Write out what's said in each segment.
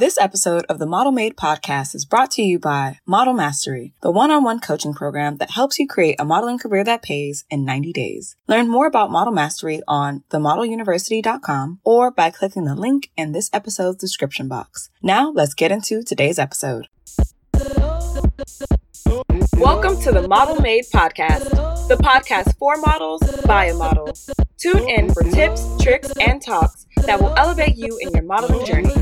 This episode of the Model Made podcast is brought to you by Model Mastery, the one-on-one coaching program that helps you create a modeling career that pays in 90 days. Learn more about Model Mastery on themodeluniversity.com or by clicking the link in this episode's description box. Now, let's get into today's episode. Welcome to the Model Made podcast, the podcast for models by a model. Tune in for tips, tricks, and talks that will elevate you in your modeling journey.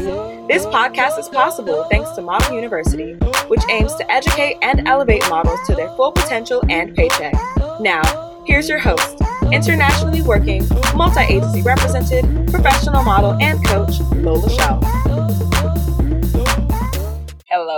This podcast is possible thanks to Model University, which aims to educate and elevate models to their full potential and paycheck. Now, here's your host, internationally working, multi agency represented, professional model, and coach, Lola Chél.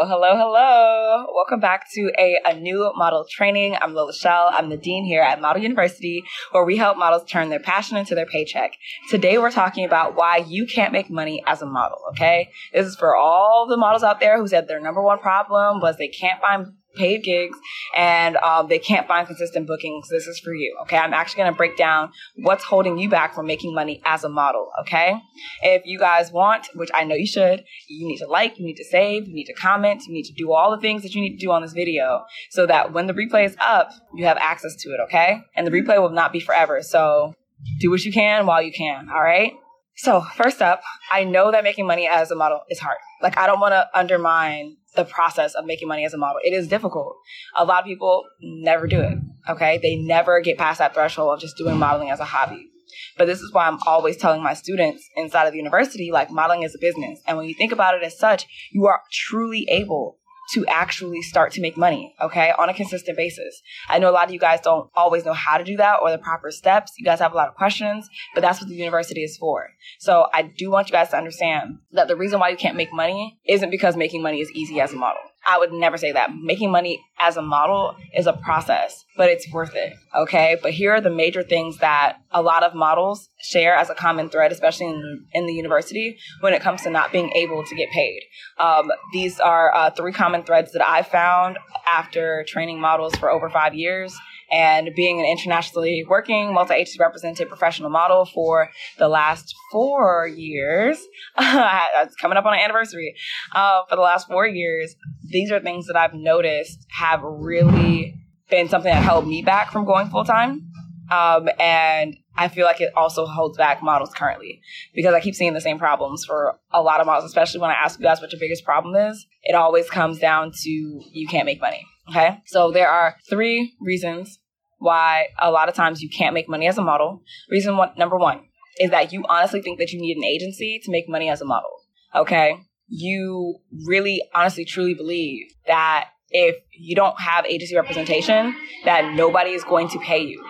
Hello, hello. Welcome back to a, a new model training. I'm Lola Chél. I'm the dean here at Model University, where we help models turn their passion into their paycheck. Today, we're talking about why you can't make money as a model, okay? This is for all the models out there who said their number one problem was they can't find paid gigs and um, they can't find consistent bookings, this is for you. Okay. I'm actually going to break down what's holding you back from making money as a model. Okay. If you guys want, which I know you should, you need to like, you need to save, you need to comment, you need to do all the things that you need to do on this video so that when the replay is up, you have access to it. Okay. And the replay will not be forever. So do what you can while you can. All right. So first up, I know that making money as a model is hard. Like I don't want to undermine the process of making money as a model. It is difficult. A lot of people never do it. Okay. They never get past that threshold of just doing modeling as a hobby. But this is why I'm always telling my students inside of the university, like modeling is a business. And when you think about it as such, you are truly able to actually start to make money, okay, on a consistent basis. I know a lot of you guys don't always know how to do that or the proper steps. You guys have a lot of questions, but that's what the university is for. So I do want you guys to understand that the reason why you can't make money isn't because making money is easy as a model. I would never say that. Making money as a model is a process, but it's worth it. Okay. But here are the major things that a lot of models share as a common thread, especially in, in the university when it comes to not being able to get paid. Um, these are uh, three common threads that I found after training models for over five years and being an internationally working multi-agency represented professional model for the last four years. it's coming up on an anniversary. Uh, for the last four years, these are things that I've noticed have really been something that held me back from going full time. Um, and I feel like it also holds back models currently because I keep seeing the same problems for a lot of models, especially when I ask you guys what your biggest problem is. It always comes down to you can't make money. Okay. So there are three reasons why a lot of times you can't make money as a model. Reason one, number one is that you honestly think that you need an agency to make money as a model. Okay. You really honestly truly believe that if you don't have agency representation, that nobody is going to pay you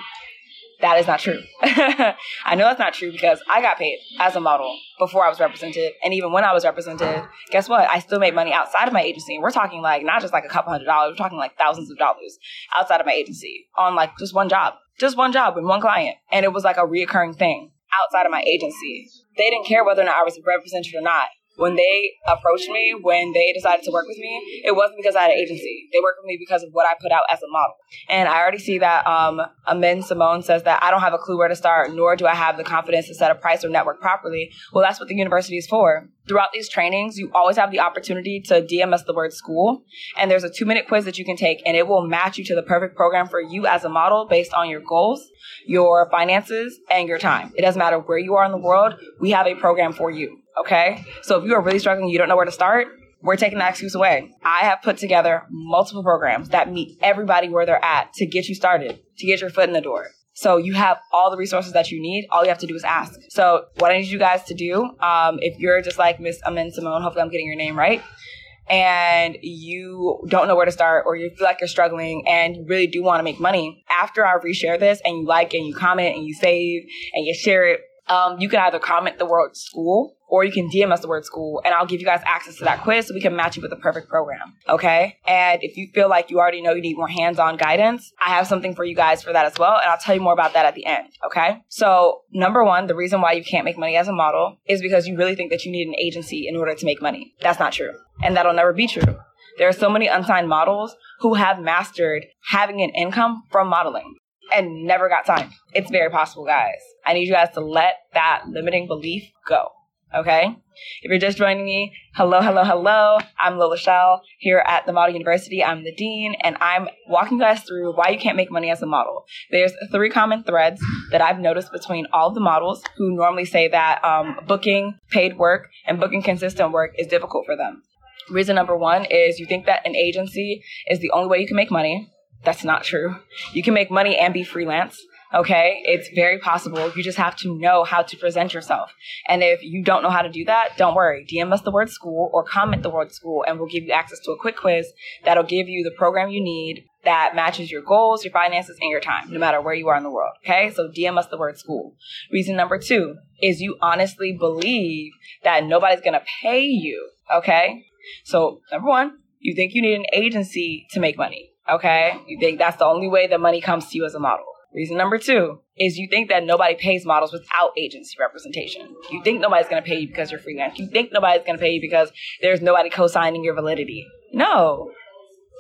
that is not true. I know that's not true because I got paid as a model before I was represented. And even when I was represented, guess what? I still made money outside of my agency. And we're talking like not just like a couple hundred dollars, we're talking like thousands of dollars outside of my agency on like just one job, just one job with one client. And it was like a reoccurring thing outside of my agency. They didn't care whether or not I was represented or not when they approached me, when they decided to work with me, it wasn't because I had an agency. They worked with me because of what I put out as a model. And I already see that um, Amin Simone says that I don't have a clue where to start, nor do I have the confidence to set a price or network properly. Well, that's what the university is for. Throughout these trainings, you always have the opportunity to DMS the word school. And there's a two minute quiz that you can take, and it will match you to the perfect program for you as a model based on your goals, your finances, and your time. It doesn't matter where you are in the world, we have a program for you. Okay. So if you are really struggling, you don't know where to start, we're taking that excuse away. I have put together multiple programs that meet everybody where they're at to get you started, to get your foot in the door. So you have all the resources that you need. All you have to do is ask. So what I need you guys to do, um, if you're just like Miss Amin Simone, hopefully I'm getting your name right, and you don't know where to start or you feel like you're struggling and you really do want to make money, after I reshare this and you like and you comment and you save and you share it, um, you can either comment the word school or you can DM us the word school and I'll give you guys access to that quiz so we can match you with the perfect program. Okay. And if you feel like you already know you need more hands on guidance, I have something for you guys for that as well. And I'll tell you more about that at the end. Okay. So number one, the reason why you can't make money as a model is because you really think that you need an agency in order to make money. That's not true. And that'll never be true. There are so many unsigned models who have mastered having an income from modeling and never got signed. It's very possible, guys. I need you guys to let that limiting belief go. Okay. If you're just joining me, hello, hello, hello. I'm Lola Chél here at the Model University. I'm the dean, and I'm walking you guys through why you can't make money as a model. There's three common threads that I've noticed between all the models who normally say that um, booking paid work and booking consistent work is difficult for them. Reason number one is you think that an agency is the only way you can make money. That's not true. You can make money and be freelance. Okay. It's very possible. You just have to know how to present yourself. And if you don't know how to do that, don't worry. DM us the word school or comment the word school and we'll give you access to a quick quiz that'll give you the program you need that matches your goals, your finances, and your time, no matter where you are in the world. Okay. So DM us the word school. Reason number two is you honestly believe that nobody's going to pay you. Okay. So number one, you think you need an agency to make money. Okay. You think that's the only way that money comes to you as a model. Reason number two is you think that nobody pays models without agency representation. You think nobody's going to pay you because you're freelance. You think nobody's going to pay you because there's nobody co-signing your validity. No.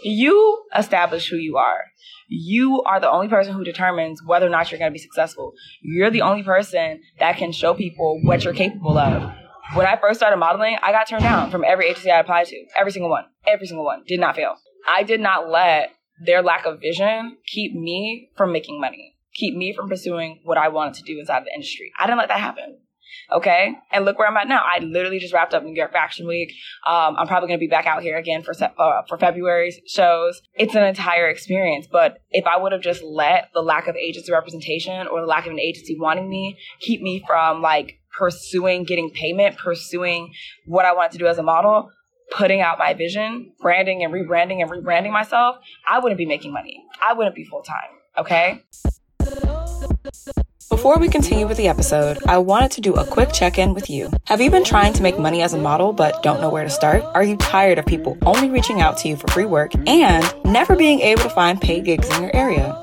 You establish who you are. You are the only person who determines whether or not you're going to be successful. You're the only person that can show people what you're capable of. When I first started modeling, I got turned down from every agency I applied to. Every single one. Every single one. Did not fail. I did not let their lack of vision keep me from making money, keep me from pursuing what I wanted to do inside the industry. I didn't let that happen. Okay. And look where I'm at now. I literally just wrapped up New York Fashion Week. Um, I'm probably going to be back out here again for, uh, for February's shows. It's an entire experience. But if I would have just let the lack of agency representation or the lack of an agency wanting me keep me from like pursuing getting payment, pursuing what I wanted to do as a model, putting out my vision, branding and rebranding and rebranding myself, I wouldn't be making money. I wouldn't be full time. Okay. Before we continue with the episode, I wanted to do a quick check in with you. Have you been trying to make money as a model but don't know where to start? Are you tired of people only reaching out to you for free work and never being able to find paid gigs in your area?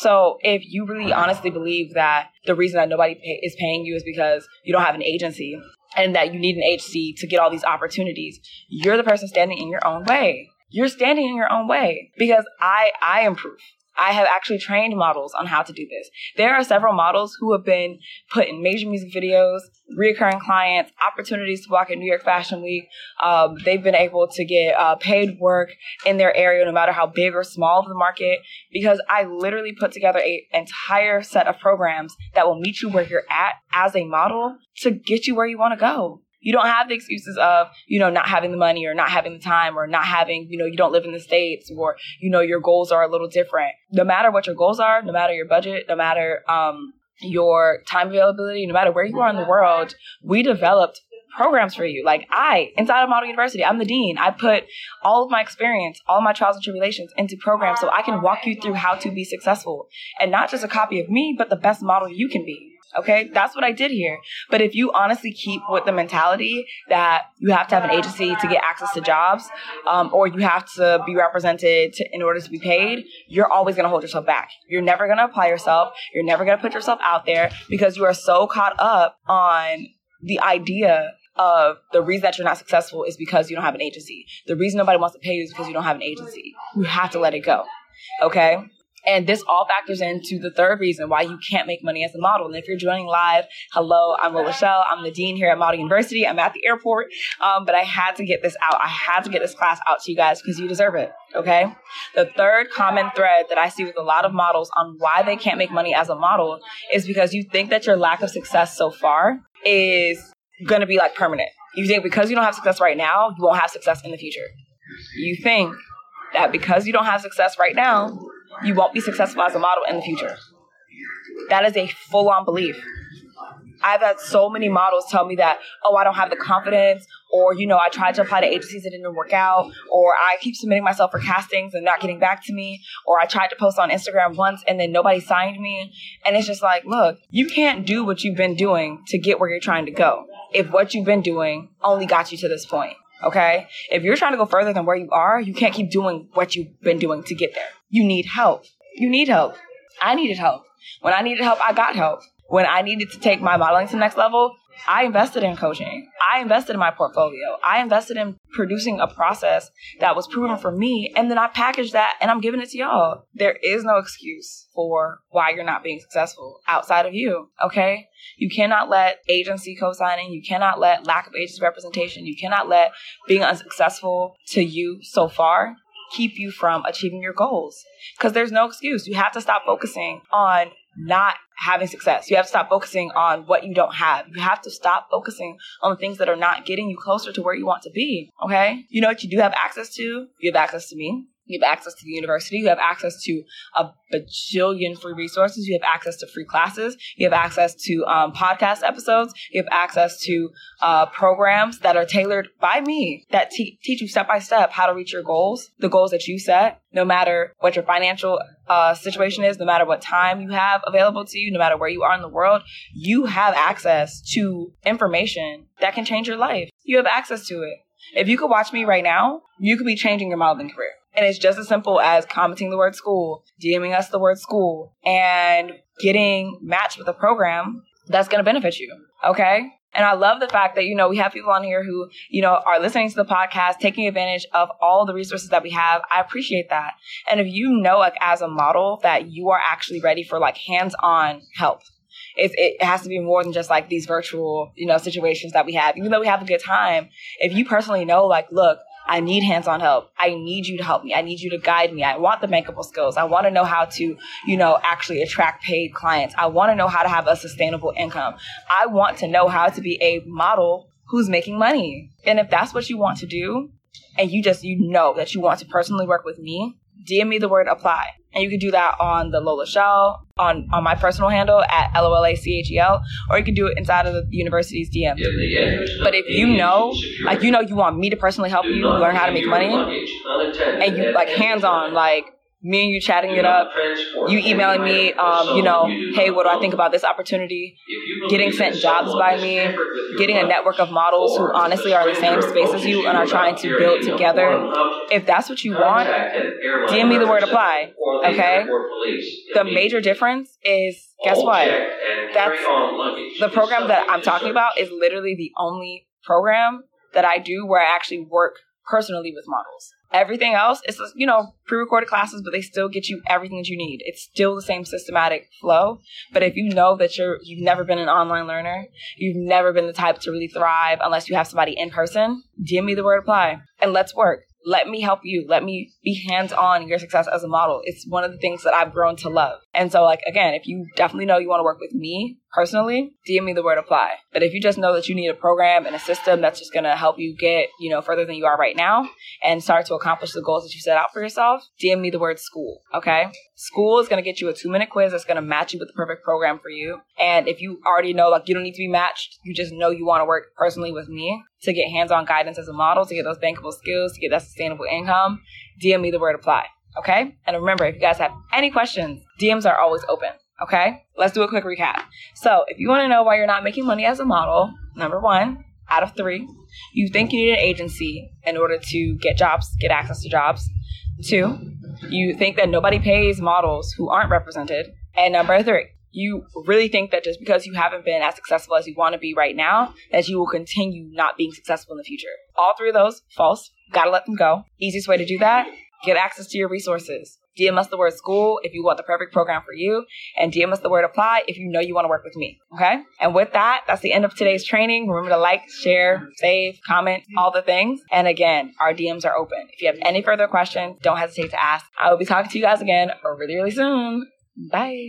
So, if you really honestly believe that the reason that nobody pay- is paying you is because you don't have an agency and that you need an agency to get all these opportunities, you're the person standing in your own way. You're standing in your own way because I I am proof. I have actually trained models on how to do this. There are several models who have been put in major music videos, reoccurring clients, opportunities to walk in New York Fashion Week. Um, they've been able to get uh, paid work in their area, no matter how big or small the market, because I literally put together an entire set of programs that will meet you where you're at as a model to get you where you want to go. You don't have the excuses of, you know, not having the money or not having the time or not having, you know, you don't live in the States or, you know, your goals are a little different. No matter what your goals are, no matter your budget, no matter, um, your time availability, no matter where you are in the world, we developed programs for you. Like I, inside of Model University, I'm the dean. I put all of my experience, all my trials and tribulations into programs so I can walk you through how to be successful and not just a copy of me, but the best model you can be. Okay, that's what I did here. But if you honestly keep with the mentality that you have to have an agency to get access to jobs, um, or you have to be represented to, in order to be paid, you're always going to hold yourself back. You're never going to apply yourself. You're never going to put yourself out there because you are so caught up on the idea of the reason that you're not successful is because you don't have an agency. The reason nobody wants to pay you is because you don't have an agency. You have to let it go. Okay? And this all factors into the third reason why you can't make money as a model. And if you're joining live, hello, I'm Lola Chél. I'm the dean here at Model University. I'm at the airport, um, but I had to get this out. I had to get this class out to you guys because you deserve it. Okay. The third common thread that I see with a lot of models on why they can't make money as a model is because you think that your lack of success so far is going to be like permanent. You think because you don't have success right now, you won't have success in the future. You think that because you don't have success right now, you won't be successful as a model in the future. That is a full on belief. I've had so many models tell me that, oh, I don't have the confidence, or, you know, I tried to apply to agencies that didn't work out, or I keep submitting myself for castings and not getting back to me, or I tried to post on Instagram once and then nobody signed me. And it's just like, look, you can't do what you've been doing to get where you're trying to go if what you've been doing only got you to this point. Okay. If you're trying to go further than where you are, you can't keep doing what you've been doing to get there. You need help. You need help. I needed help. When I needed help, I got help. When I needed to take my modeling to the next level, I invested in coaching. I invested in my portfolio. I invested in producing a process that was proven for me. And then I packaged that and I'm giving it to y'all. There is no excuse for why you're not being successful outside of you. Okay. You cannot let agency co-signing. You cannot let lack of agency representation. You cannot let being unsuccessful to you so far keep you from achieving your goals because there's no excuse. You have to stop focusing on not having success. You have to stop focusing on what you don't have. You have to stop focusing on the things that are not getting you closer to where you want to be. Okay. You know what you do have access to? You have access to me. You have access to the university. You have access to a bajillion free resources. You have access to free classes. You have access to um, podcast episodes. You have access to uh, programs that are tailored by me that te- teach you step by step how to reach your goals, the goals that you set, no matter what your financial uh, situation is, no matter what time you have available to you, no matter where you are in the world, you have access to information that can change your life. You have access to it. If you could watch me right now, you could be changing your modeling career. And it's just as simple as commenting the word school, DMing us the word school, and getting matched with a program that's going to benefit you. Okay. And I love the fact that, you know, we have people on here who, you know, are listening to the podcast, taking advantage of all the resources that we have. I appreciate that. And if you know, like, as a model that you are actually ready for like hands on help, it, it has to be more than just like these virtual, you know, situations that we have. Even though we have a good time, if you personally know, like, look, I need hands-on help. I need you to help me. I need you to guide me. I want the bankable skills. I want to know how to, you know, actually attract paid clients. I want to know how to have a sustainable income. I want to know how to be a model who's making money. And if that's what you want to do, and you just, you know that you want to personally work with me, DM me the word apply. And you can do that on the Lola Chél, on, on my personal handle at L-O-L-A-C-H-E-L, or you can do it inside of the university's DM. But if you know, like you know you want me to personally help you learn how to make money, and you like hands on, like me and you chatting it up, you emailing me, um, you know, hey, what do I think about this opportunity? Getting sent jobs by me, getting a network of models who honestly are in the same space as you and are trying to build together. If that's what you want, DM me the word apply. Okay. The major difference is guess what? That's the program that I'm talking about is literally the only program that I do where I actually work personally with models. Everything else is, you know, pre-recorded classes, but they still get you everything that you need. It's still the same systematic flow. But if you know that you're, you've never been an online learner, you've never been the type to really thrive unless you have somebody in person, DM me the word apply and let's work let me help you. Let me be hands on your success as a model. It's one of the things that I've grown to love. And so, like, again, if you definitely know you want to work with me personally, DM me the word apply. But if you just know that you need a program and a system that's just going to help you get, you know, further than you are right now and start to accomplish the goals that you set out for yourself, DM me the word school. Okay. School is going to get you a two minute quiz that's going to match you with the perfect program for you. And if you already know, like, you don't need to be matched, you just know you want to work personally with me to get hands on guidance as a model, to get those bankable skills, to get that sustainable income, DM me the word apply. Okay. And remember, if you guys have any questions, DMs are always open. Okay. Let's do a quick recap. So if you want to know why you're not making money as a model, number one, out of three, you think you need an agency in order to get jobs, get access to jobs. Two, you think that nobody pays models who aren't represented. And number three, you really think that just because you haven't been as successful as you want to be right now, that you will continue not being successful in the future. All three of those, false. Gotta let them go. Easiest way to do that, get access to your resources. DM us the word school if you want the perfect program for you, and DM us the word apply if you know you want to work with me. Okay? And with that, that's the end of today's training. Remember to like, share, save, comment, all the things. And again, our DMs are open. If you have any further questions, don't hesitate to ask. I will be talking to you guys again really, really soon. Bye.